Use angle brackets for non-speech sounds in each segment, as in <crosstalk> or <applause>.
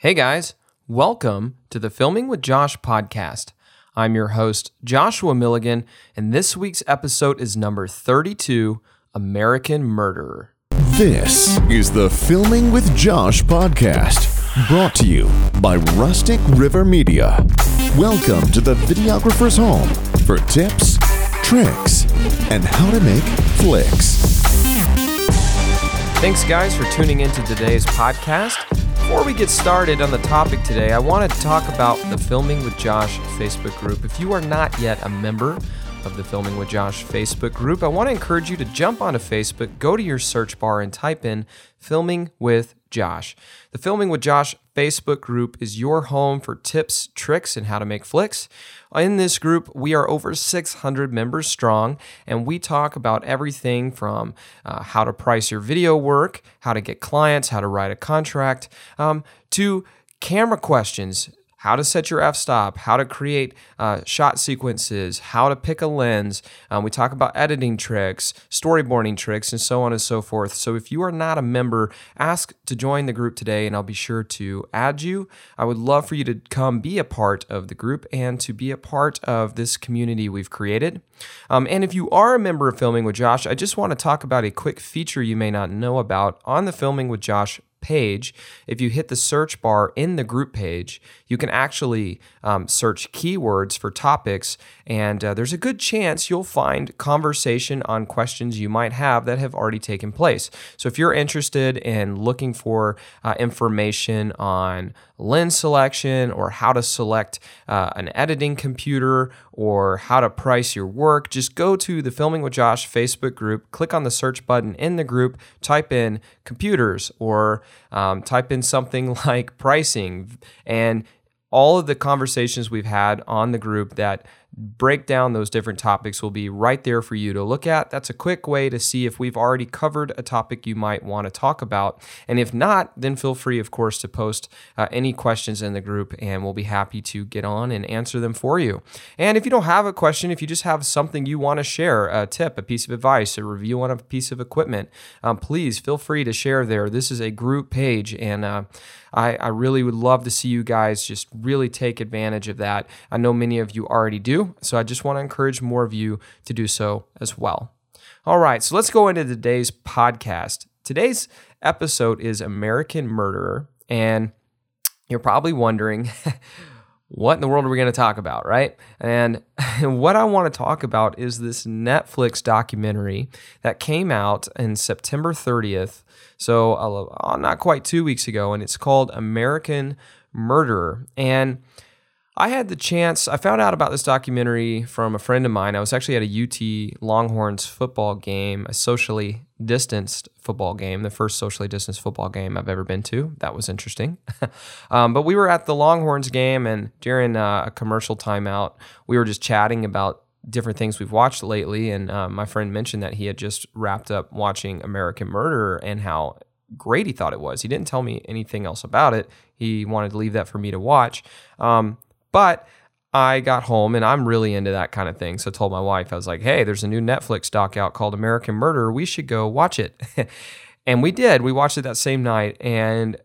Hey guys, welcome to the Filming with Josh podcast. I'm your host, Joshua Milligan, and this week's episode is number 32 American Murderer. This is the Filming with Josh podcast, brought to you by Rustic River Media. Welcome to the videographer's home for tips, tricks, and how to make flicks. Thanks, guys, for tuning into today's podcast. Before we get started on the topic today, I want to talk about the Filming with Josh Facebook group. If you are not yet a member of the Filming with Josh Facebook group, I want to encourage you to jump onto Facebook, go to your search bar, and type in Filming with Josh. The Filming with Josh Facebook group is your home for tips, tricks, and how to make flicks. In this group, we are over 600 members strong, and we talk about everything from uh, how to price your video work, how to get clients, how to write a contract, um, to camera questions, how to set your f-stop, how to create uh, shot sequences, how to pick a lens. Um, we talk about editing tricks, storyboarding tricks, and so on and so forth. So if you are not a member, ask to join the group today, and I'll be sure to add you. I would love for you to come be a part of the group and to be a part of this community we've created. Um, and if you are a member of Filming with Josh, I just want to talk about a quick feature you may not know about on the Filming with Josh page, if you hit the search bar in the group page, you can actually um, search keywords for topics, and uh, there's a good chance you'll find conversation on questions you might have that have already taken place. So if you're interested in looking for uh, information on lens selection or how to select uh, an editing computer or how to price your work, just go to the Filming with Josh Facebook group, click on the search button in the group, type in computers or um, type in something <laughs> like pricing, and all of the conversations we've had on the group that break down those different topics will be right there for you to look at. That's a quick way to see if we've already covered a topic you might want to talk about. And if not, then feel free, of course, to post uh, any questions in the group and we'll be happy to get on and answer them for you. And if you don't have a question, if you just have something you want to share, a tip, a piece of advice, a review on a piece of equipment, um, please feel free to share there. This is a group page and uh, I, I really would love to see you guys just really take advantage of that. I know many of you already do, so I just want to encourage more of you to do so as well. All right, so let's go into today's podcast. Today's episode is American Murderer, and you're probably wondering, <laughs> what in the world are we going to talk about, right? And <laughs> what I want to talk about is this Netflix documentary that came out in September 30th, so uh, not quite two weeks ago, and it's called American Murderer. And I had the chance, I found out about this documentary from a friend of mine. I was actually at a UT Longhorns football game, a socially distanced football game, the first socially distanced football game I've ever been to. That was interesting. <laughs> um, but we were at the Longhorns game, and during uh, a commercial timeout, we were just chatting about different things we've watched lately. And uh, my friend mentioned that he had just wrapped up watching American Murderer and how great he thought it was. He didn't tell me anything else about it. He wanted to leave that for me to watch. Um, but I got home and I'm really into that kind of thing. So I told my wife, I was like, hey, there's a new Netflix doc out called American Murder. We should go watch it. <laughs> and we did. We watched it that same night. And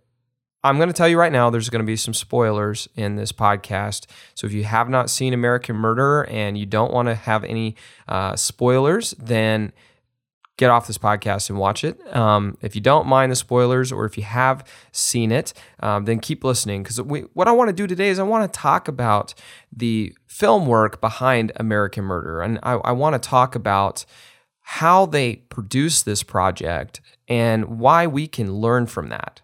I'm going to tell you right now, there's going to be some spoilers in this podcast. So if you have not seen American Murder and you don't want to have any uh, spoilers, then get off this podcast and watch it. Um, if you don't mind the spoilers, or if you have seen it, um, then keep listening. Because what I want to do today is I want to talk about the film work behind American Murder, and I, I want to talk about how they produced this project and why we can learn from that.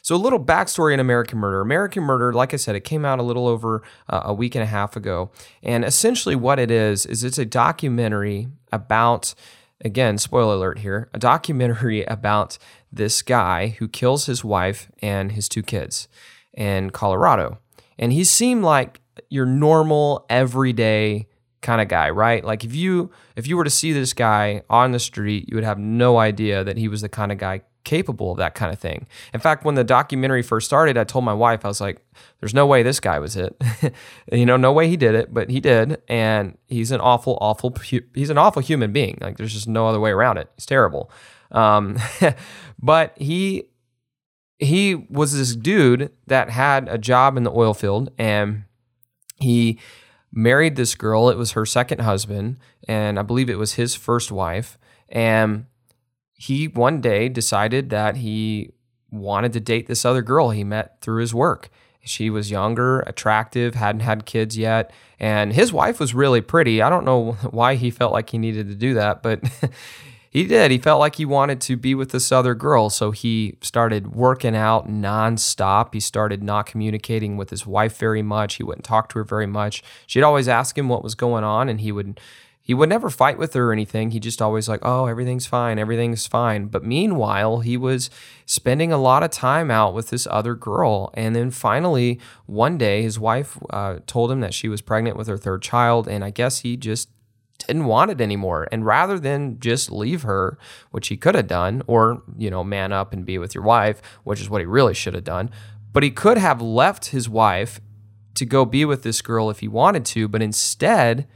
So, a little backstory in American Murder. American Murder, like I said, it came out a little over uh, a week and a half ago. And essentially, what it is, is it's a documentary about again, spoiler alert here, a documentary <laughs> about this guy who kills his wife and his two kids in Colorado. And he seemed like your normal, everyday kind of guy, right? Like if you if you were to see this guy on the street, you would have no idea that he was the kind of guy capable of that kind of thing. In fact, when the documentary first started, I told my wife, I was like, there's no way this guy was it. <laughs> you know, no way he did it, but he did. And he's an awful, awful, he's an awful human being. Like there's just no other way around it. He's terrible. Um, <laughs> but he he was this dude that had a job in the oil field and he married this girl. It was her second husband, and I believe it was his first wife. And he one day decided that he wanted to date this other girl he met through his work. She was younger, attractive, hadn't had kids yet, and his wife was really pretty. I don't know <laughs> why he felt like he needed to do that, but <laughs> he did. He felt like he wanted to be with this other girl. So he started working out nonstop. He started not communicating with his wife very much. He wouldn't talk to her very much. She'd always ask him what was going on, and he would he would never fight with her or anything. He just always like, oh, everything's fine, everything's fine. But meanwhile, he was spending a lot of time out with this other girl. And then finally, one day, his wife uh, told him that she was pregnant with her third child. And I guess he just didn't want it anymore. And rather than just leave her, which he could have done, or, you know, man up and be with your wife, which is what he really should have done, but he could have left his wife to go be with this girl if he wanted to. But instead,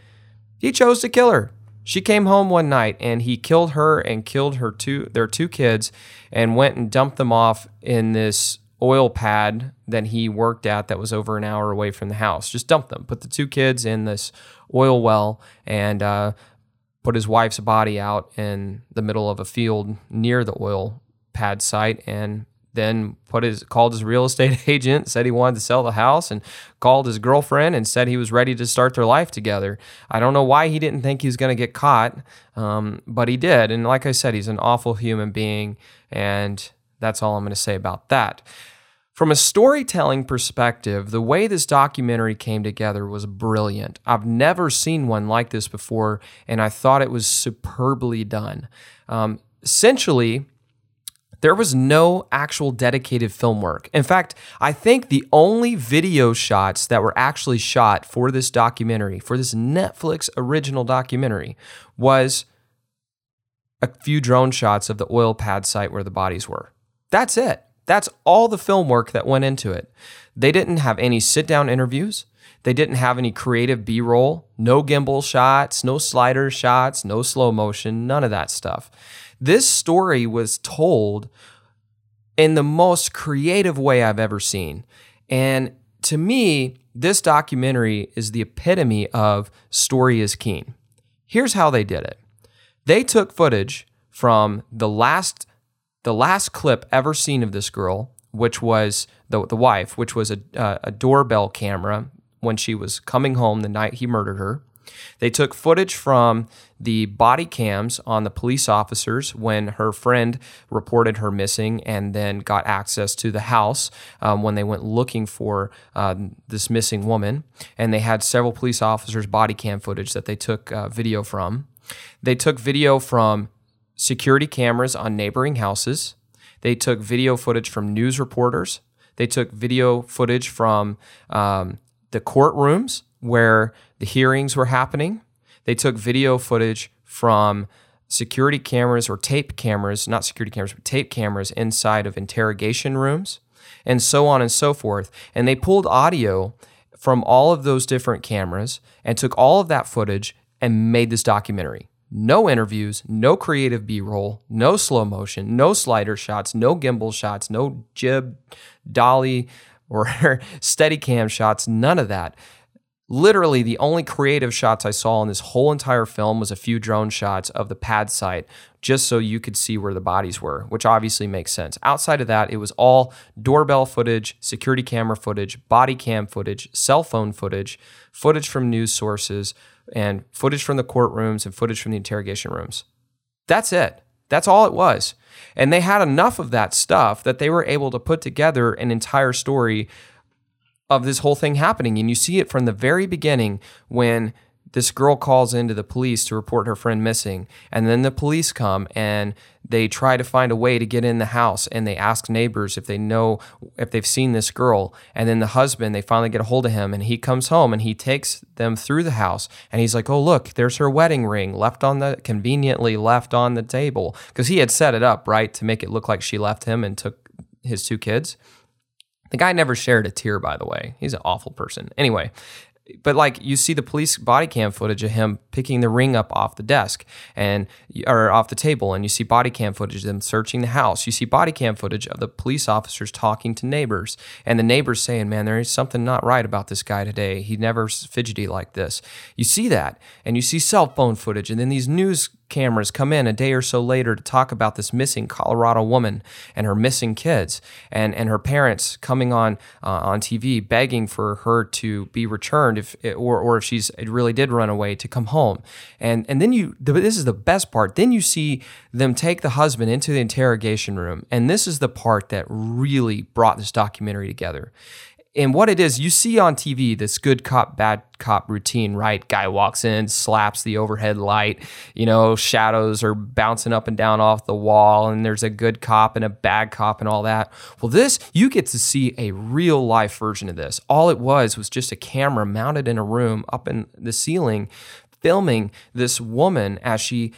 he chose to kill her. She came home one night and he killed her and killed her two their two kids and went and dumped them off in this oil pad that he worked at that was over an hour away from the house. Just dumped them, put the two kids in this oil well, and uh, put his wife's body out in the middle of a field near the oil pad site and then put his called his real estate <laughs> agent, said he wanted to sell the house, and called his girlfriend and said he was ready to start their life together. I don't know why he didn't think he was going to get caught, um, but he did. And like I said, he's an awful human being, and that's all I'm going to say about that. From a storytelling perspective, the way this documentary came together was brilliant. I've never seen one like this before, and I thought it was superbly done. Um, essentially, there was no actual dedicated film work. In fact, I think the only video shots that were actually shot for this documentary, for this Netflix original documentary, was a few drone shots of the oil pad site where the bodies were. That's it. That's all the film work that went into it. They didn't have any sit down interviews. They didn't have any creative B roll, no gimbal shots, no slider shots, no slow motion, none of that stuff. This story was told in the most creative way I've ever seen. And to me, this documentary is the epitome of story is keen. Here's how they did it. They took footage from the last the last clip ever seen of this girl, which was the the wife, which was a uh, a doorbell camera when she was coming home the night he murdered her. They took footage from the body cams on the police officers when her friend reported her missing and then got access to the house um, when they went looking for um, this missing woman. And they had several police officers' body cam footage that they took uh, video from. They took video from security cameras on neighboring houses. They took video footage from news reporters. They took video footage from um, the courtrooms where the hearings were happening. They took video footage from security cameras or tape cameras, not security cameras, but tape cameras inside of interrogation rooms, and so on and so forth. And they pulled audio from all of those different cameras and took all of that footage and made this documentary. No interviews, no creative B roll, no slow motion, no slider shots, no gimbal shots, no jib, dolly, <laughs> or steady cam shots, none of that literally the only creative shots I saw in this whole entire film was a few drone shots of the pad site just so you could see where the bodies were, which obviously makes sense. Outside of that, it was all doorbell footage, security camera footage, body cam footage, cell phone footage, footage from news sources, and footage from the courtrooms and footage from the interrogation rooms. That's it. That's all it was. And they had enough of that stuff that they were able to put together an entire story of this whole thing happening. And you see it from the very beginning when this girl calls into the police to report her friend missing. And then the police come and they try to find a way to get in the house and they ask neighbors if they know if they've seen this girl. And then the husband, they finally get a hold of him and he comes home and he takes them through the house and he's like, Oh, look, there's her wedding ring left on the conveniently left on the table. Because he had set it up, right, to make it look like she left him and took his two kids. The guy never shared a tear, by the way. He's an awful person. Anyway, but like you see the police body cam footage of him picking the ring up off the desk and or off the table and you see body cam footage of them searching the house. You see body cam footage of the police officers talking to neighbors and the neighbors saying man there is something not right about this guy today. He never fidgety like this. You see that and you see cell phone footage and then these news cameras come in a day or so later to talk about this missing Colorado woman and her missing kids and, and her parents coming on uh, on TV begging for her to be returned if eh, or, or if she's it really did run away to come home. And and then you this is the best part. Then you see them take the husband into the interrogation room. And this is the part that really brought this documentary together and what it is, you see on TV this good cop, bad cop routine, right? Guy walks in, slaps the overhead light, you know, shadows are bouncing up and down off the wall, and there's a good cop and a bad cop and all that. Well, this, you get to see a real life version of this. All it was was just a camera mounted in a room up in the ceiling, filming this woman as she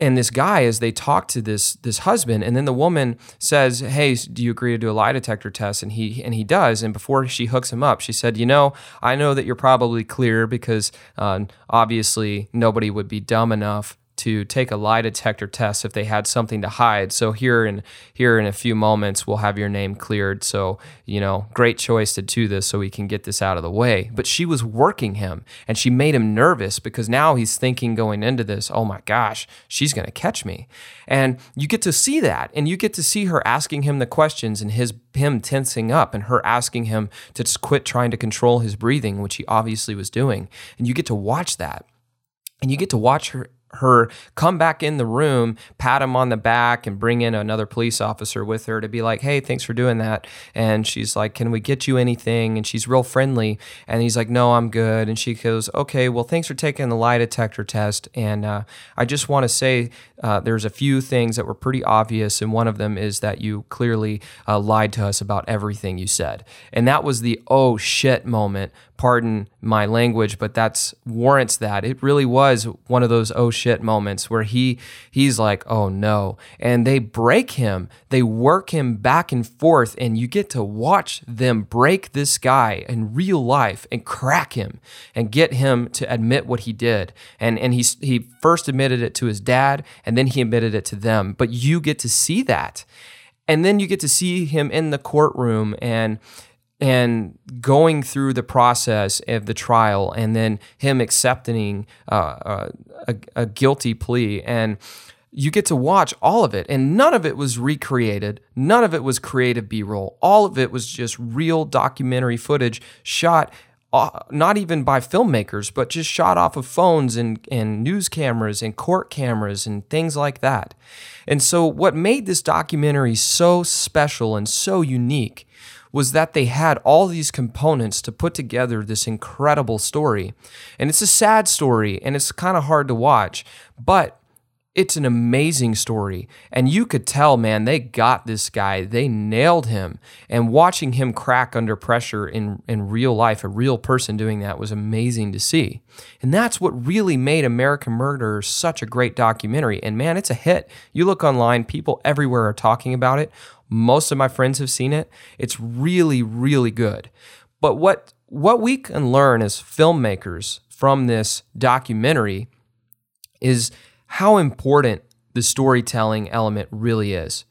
and this guy as they talk to this this husband and then the woman says hey do you agree to do a lie detector test? And he and he does. And before she hooks him up she said you know i know that you're probably clear because uh, obviously nobody would be dumb enough to take a lie detector test if they had something to hide. So here in here in a few moments we'll have your name cleared. So, you know, great choice to do this so we can get this out of the way. But she was working him and she made him nervous because now he's thinking going into this, "Oh my gosh, she's going to catch me." And you get to see that and you get to see her asking him the questions and his him tensing up and her asking him to just quit trying to control his breathing, which he obviously was doing. And you get to watch that. And you get to watch her her come back in the room, pat him on the back, and bring in another police officer with her to be like, hey, thanks for doing that. And she's like, can we get you anything? And she's real friendly. And he's like, no, I'm good. And she goes, okay, well, thanks for taking the lie detector test. And uh, I just want to say uh, there's a few things that were pretty obvious. And one of them is that you clearly uh, lied to us about everything you said. And that was the oh shit moment pardon my language, but that's warrants that. It really was one of those oh shit moments where he he's like, "Oh no." And they break him. They work him back and forth and you get to watch them break this guy in real life and crack him and get him to admit what he did. And and he he first admitted it to his dad and then he admitted it to them. But you get to see that. And then you get to see him in the courtroom and and going through the process of the trial and then him accepting uh, uh, a, a, guilty plea. And you get to watch all of it. And none of it was recreated. None of it was creative b-roll. All of it was just real documentary footage shot uh, not even by filmmakers but just shot off of phones and, and news cameras and court cameras and things like that. And so what made this documentary so special and so unique was that they had all these components to put together this incredible story. And it's a sad story and it's kind of hard to watch, but it's an amazing story. And you could tell, man, they got this guy. They nailed him. And watching him crack under pressure in, in real life, a real person doing that, was amazing to see. And that's what really made American Murderer such a great documentary. And man, it's a hit. You look online, people everywhere are talking about it. Most of my friends have seen it. It's really, really good. But what what we can learn as filmmakers from this documentary is how important the storytelling element really is.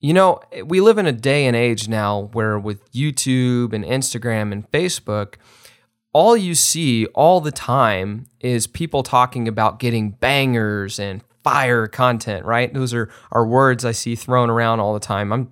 You know, we live in a day and age now where with YouTube and Instagram and Facebook, all you see all the time is people talking about getting bangers and fire content, right? Those are, are words I see thrown around all the time. I'm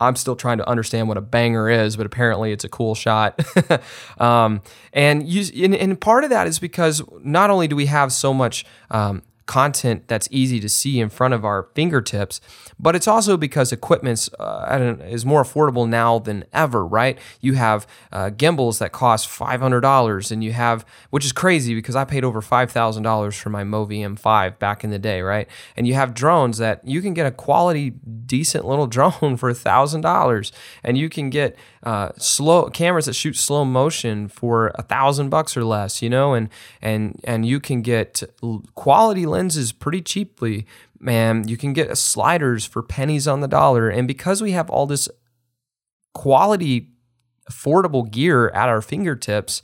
I'm still trying to understand what a banger is, but apparently it's a cool shot. <laughs> um, and, you, and, and part of that is because not only do we have so much um, content that's easy to see in front of our fingertips, but it's also because equipment uh, is more affordable now than ever, right? You have uh, gimbals that cost $500 and you have, which is crazy because I paid over $5,000 for my Movi M5 back in the day, right? And you have drones that you can get a quality, decent little <laughs> drone for $1,000 and you can get uh, slow cameras that shoot slow motion for a thousand bucks or less, you know, and and and you can get quality lenses pretty cheaply. Man, you can get sliders for pennies on the dollar, and because we have all this quality affordable gear at our fingertips,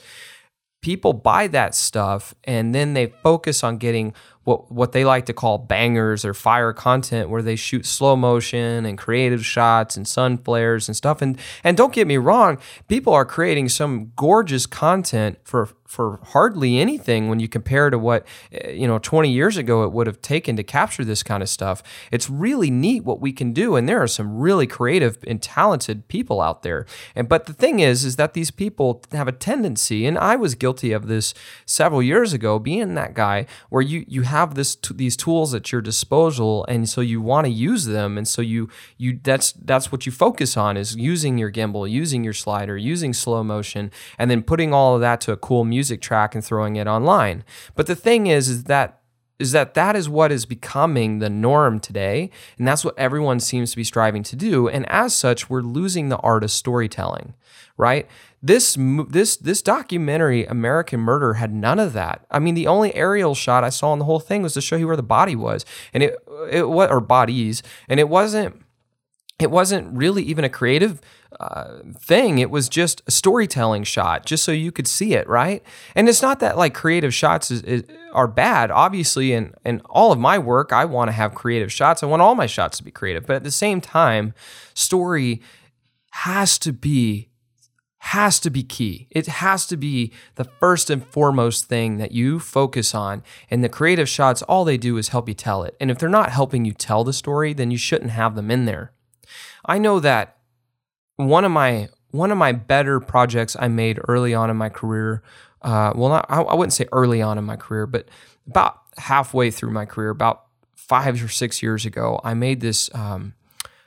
people buy that stuff and then they focus on getting what what they like to call bangers or fire content where they shoot slow motion and creative shots and sun flares and stuff and and don't get me wrong people are creating some gorgeous content for for hardly anything when you compare to what eh, you know 20 years ago it would have taken to capture this kind of stuff. It's really neat what we can do and there are some really creative and talented people out there. And but the thing is is that these people have a tendency and I was guilty of this several years ago being that guy where you you have this these tools at your disposal and so you want to use them and so you you that's that's what you focus on is using your gimbal, using your slider, using slow motion and then putting all of that to a cool music track and throwing it online. But the thing is, is that is that that is what is becoming the norm today and that's what everyone seems to be striving to do and as such we're losing the art of storytelling right? This this this documentary american murder had none of that. I mean the only aerial shot i saw in the whole thing was to show you where the body was and it it what or bodies and it wasn't it wasn't really even a creative uh, thing. It was just a storytelling shot, just so you could see it, right? And it's not that like creative shots is, is, are bad. Obviously, in in all of my work, I want to have creative shots. I want all my shots to be creative, but at the same time, story has to be has to be key. It has to be the first and foremost thing that you focus on. And the creative shots, all they do is help you tell it. And if they're not helping you tell the story, then you shouldn't have them in there. I know that one of my one of my better projects I made early on in my career. Uh, well, not, I, I wouldn't say early on in my career, but about halfway through my career, about five or six years ago, I made this. Um,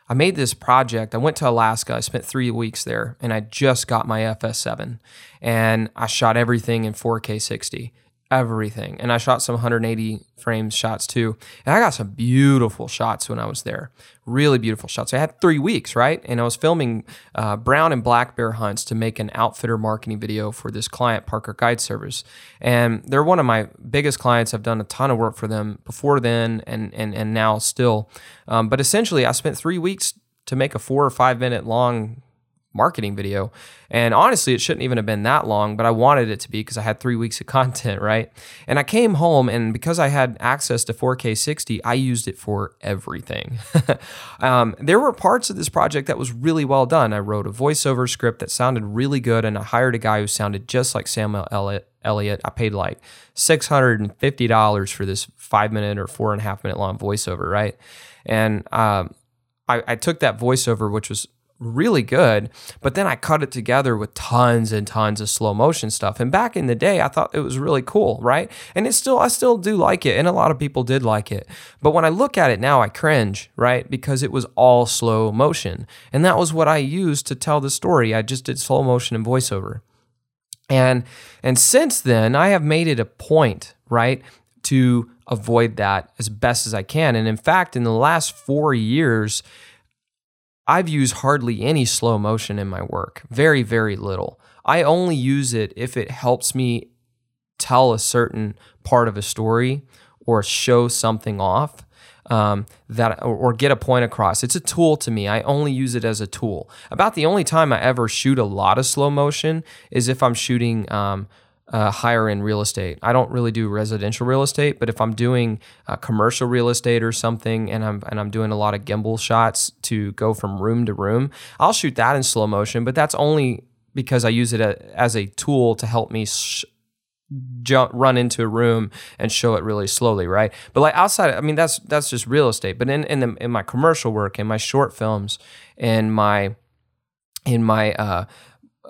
I made this project. I went to Alaska. I spent three weeks there, and I just got my FS7, and I shot everything in 4K 60 everything. And I shot some 180 frames shots too. And I got some beautiful shots when I was there. Really beautiful shots. I had three weeks, right? And I was filming uh, brown and black bear hunts to make an outfitter marketing video for this client, Parker Guide Service. And they're one of my biggest clients. I've done a ton of work for them before then and, and, and now still. Um, but essentially, I spent three weeks to make a four or five minute long marketing video. And honestly, it shouldn't even have been that long, but I wanted it to be because I had three weeks of <laughs> content, right? And I came home, and because I had access to 4K 60, I used it for everything. <laughs> um, there were parts of this project that was really well done. I wrote a voiceover script that sounded really good, and I hired a guy who sounded just like Samuel Elliott. I paid like $650 for this five minute or four and a half minute long voiceover, right? And um, I, I, took that voiceover, which was really good. But then I cut it together with tons and tons of slow motion stuff. And back in the day, I thought it was really cool, right? And it's still, I still do like it. And a lot of people did like it. But when I look at it now, I cringe, right? Because it was all slow motion. And that was what I used to tell the story. I just did slow motion and voiceover. And and since then, I have made it a point, right, to avoid that as best as I can. And in fact, in the last 4 years, I've used hardly any slow motion in my work, very, very little. I only use it if it helps me tell a certain part of a story or show something off um, that or get a point across. It's a tool to me. I only use it as a tool. About the only time I ever shoot a lot of slow motion is if I'm shooting um, uh, higher end real estate. I don't really do residential real estate, but if I'm doing uh, commercial real estate or something, and I'm and I'm doing a lot of gimbal shots to go from room to room, I'll shoot that in slow motion. But that's only because I use it a, as a tool to help me. Sh- jump run into a room and show it really slowly right but like outside i mean that's that's just real estate but in in, the, in my commercial work in my short films in my in my uh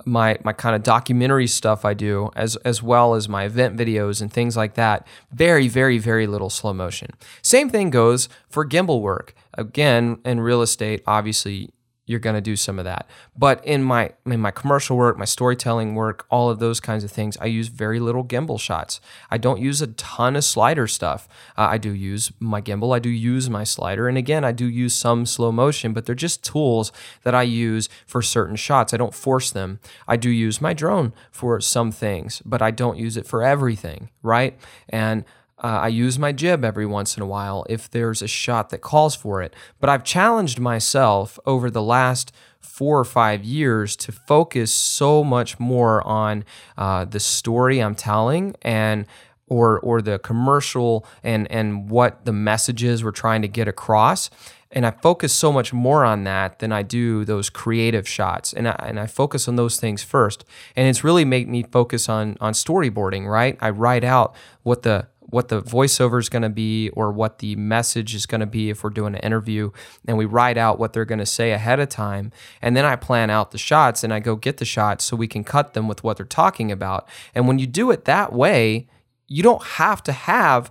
my my kind of documentary stuff I do as as well as my event videos and things like that very very very little slow motion. Same thing goes for gimbal work. Again in real estate obviously you're going to do some of that. But in my in my commercial work, my storytelling work, all of those kinds of things, I use very little gimbal shots. I don't use a ton of slider stuff. Uh, I do use my gimbal, I do use my slider, and again, I do use some slow motion, but they're just tools that I use for certain shots. I don't force them. I do use my drone for some things, but I don't use it for everything, right? And uh, I use my jib every once in a while if there's a shot that calls for it. But I've challenged myself over the last four or five years to focus so much more on uh, the story I'm telling and or or the commercial and and what the messages we're trying to get across. And I focus so much more on that than I do those creative shots. And I, and I focus on those things first. And it's really made me focus on on storyboarding right? I write out what the what the voiceover is going to be or what the message is going to be if we're doing an interview and we write out what they're going to say ahead of time and then I plan out the shots and I go get the shots so we can cut them with what they're talking about. And when you do it that way you don't have to have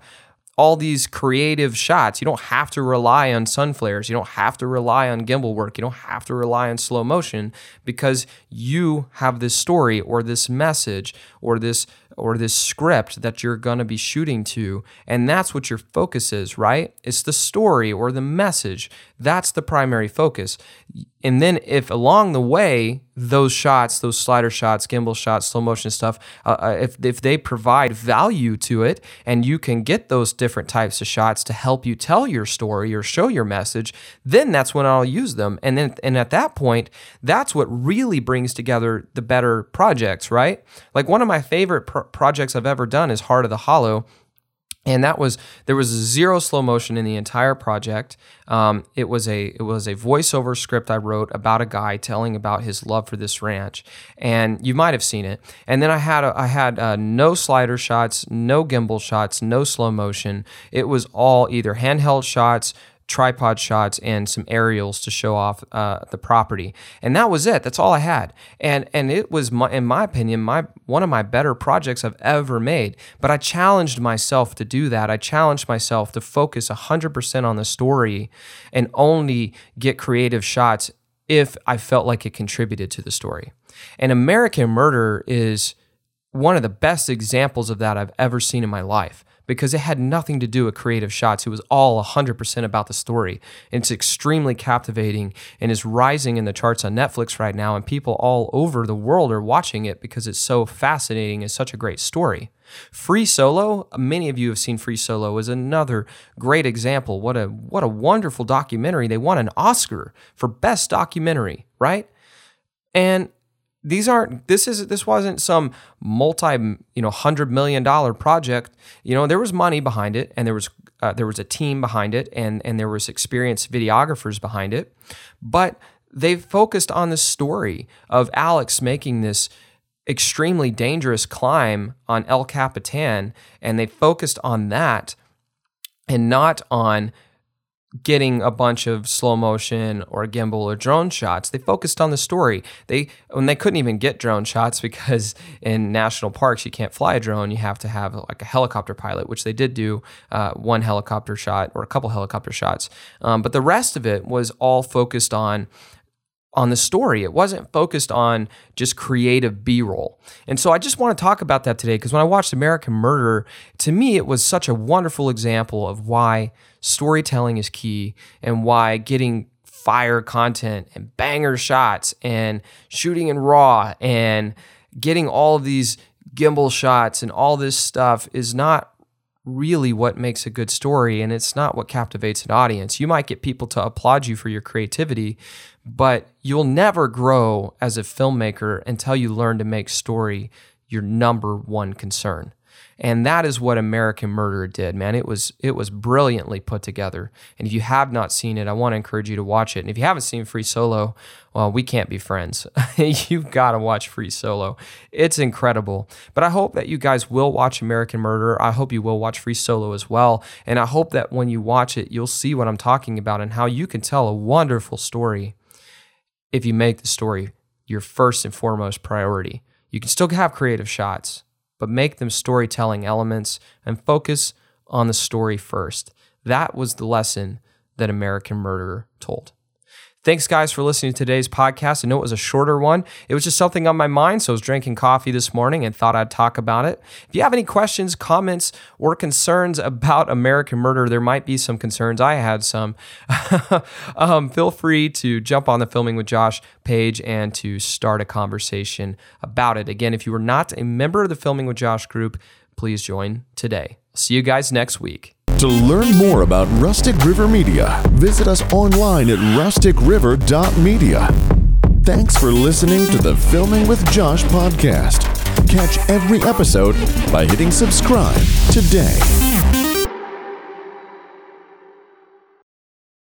all these creative shots. You don't have to rely on sun flares. You don't have to rely on gimbal work. You don't have to rely on slow motion because you have this story or this message or this or this script that you're going to be shooting to and that's what your focus is, right? It's the story or the message. That's the primary focus. And then if along the way those shots, those slider shots, gimbal shots, slow motion stuff, uh, uh, if if they provide value to it, and you can get those different types of shots to help you tell your story or show your message, then that's when I'll use them. And then and at that point, that's what really brings together the better projects, right? Like one of my favorite pro- projects I've ever done is Heart of the Hollow and that was there was zero slow motion in the entire project. Um, it was a it was a voiceover script I wrote about a guy telling about his love for this ranch, and you might have seen it. And then I had a, I had uh, no slider shots, no gimbal shots, no slow motion. It was all either handheld shots, tripod shots and some aerials to show off uh, the property, and that was it. That's all I had, and and it was, my, in my opinion, my one of my better projects I've ever made. But I challenged myself to do that. I challenged myself to focus 100% on the story and only get creative shots if I felt like it contributed to the story. And American Murder is one of the best examples of that I've ever seen in my life because it had nothing to do with creative shots. It was all 100% about the story. And it's extremely captivating and is rising in the charts on Netflix right now. And people all over the world are watching it because it's so fascinating and such a great story. Free Solo, many of you have seen Free Solo, is another great example. What a what a wonderful documentary. They won an Oscar for best documentary, right? And these aren't this is this wasn't some multi you know hundred million dollar project. You know there was money behind it and there was uh, there was a team behind it and and there was experienced videographers behind it. But they focused on the story of alex making this extremely dangerous climb on el capitan and they focused on that and not on getting a bunch of slow motion or gimbal or drone shots. They focused on the story. They when they couldn't even get drone shots <laughs> because in national parks you can't fly a drone. You have to have like a helicopter pilot, which they did do uh, one helicopter shot or a couple helicopter shots. Um, but the rest of it was all focused on on the story. It wasn't focused on just creative B roll. And so I just want to talk about that today because when I watched American Murder, to me, it was such a wonderful example of why storytelling is key and why getting fire content and banger shots and shooting in raw and getting all of these gimbal shots and all this stuff is not really what makes a good story and it's not what captivates an audience. You might get people to applaud you for your creativity, but you'll never grow as a filmmaker until you learn to make story your number one concern. And that is what American Murder did, man. It was it was brilliantly put together. And if you have not seen it, I want to encourage you to watch it. And if you haven't seen Free Solo, well, we can't be friends. <laughs> You've got to watch Free Solo. It's incredible. But I hope that you guys will watch American Murder. I hope you will watch Free Solo as well. And I hope that when you watch it, you'll see what I'm talking about and how you can tell a wonderful story if you make the story your first and foremost priority. You can still have creative shots, but make them storytelling elements and focus on the story first. That was the lesson that American Murderer told. Thanks, guys, for listening to today's podcast. I know it was a shorter one. It was just something on my mind, so I was drinking coffee this morning and thought I'd talk about it. If you have any questions, comments, or concerns about American Murder, there might be some concerns. I had some. <laughs> um, feel free to jump on the Filming with Josh page and to start a conversation about it. Again, if you are not a member of the Filming with Josh group, please join today. See you guys next week. To learn more about Rustic River Media, visit us online at rusticriver.media. Thanks for listening to the Filming with Josh podcast. Catch every episode by hitting subscribe today.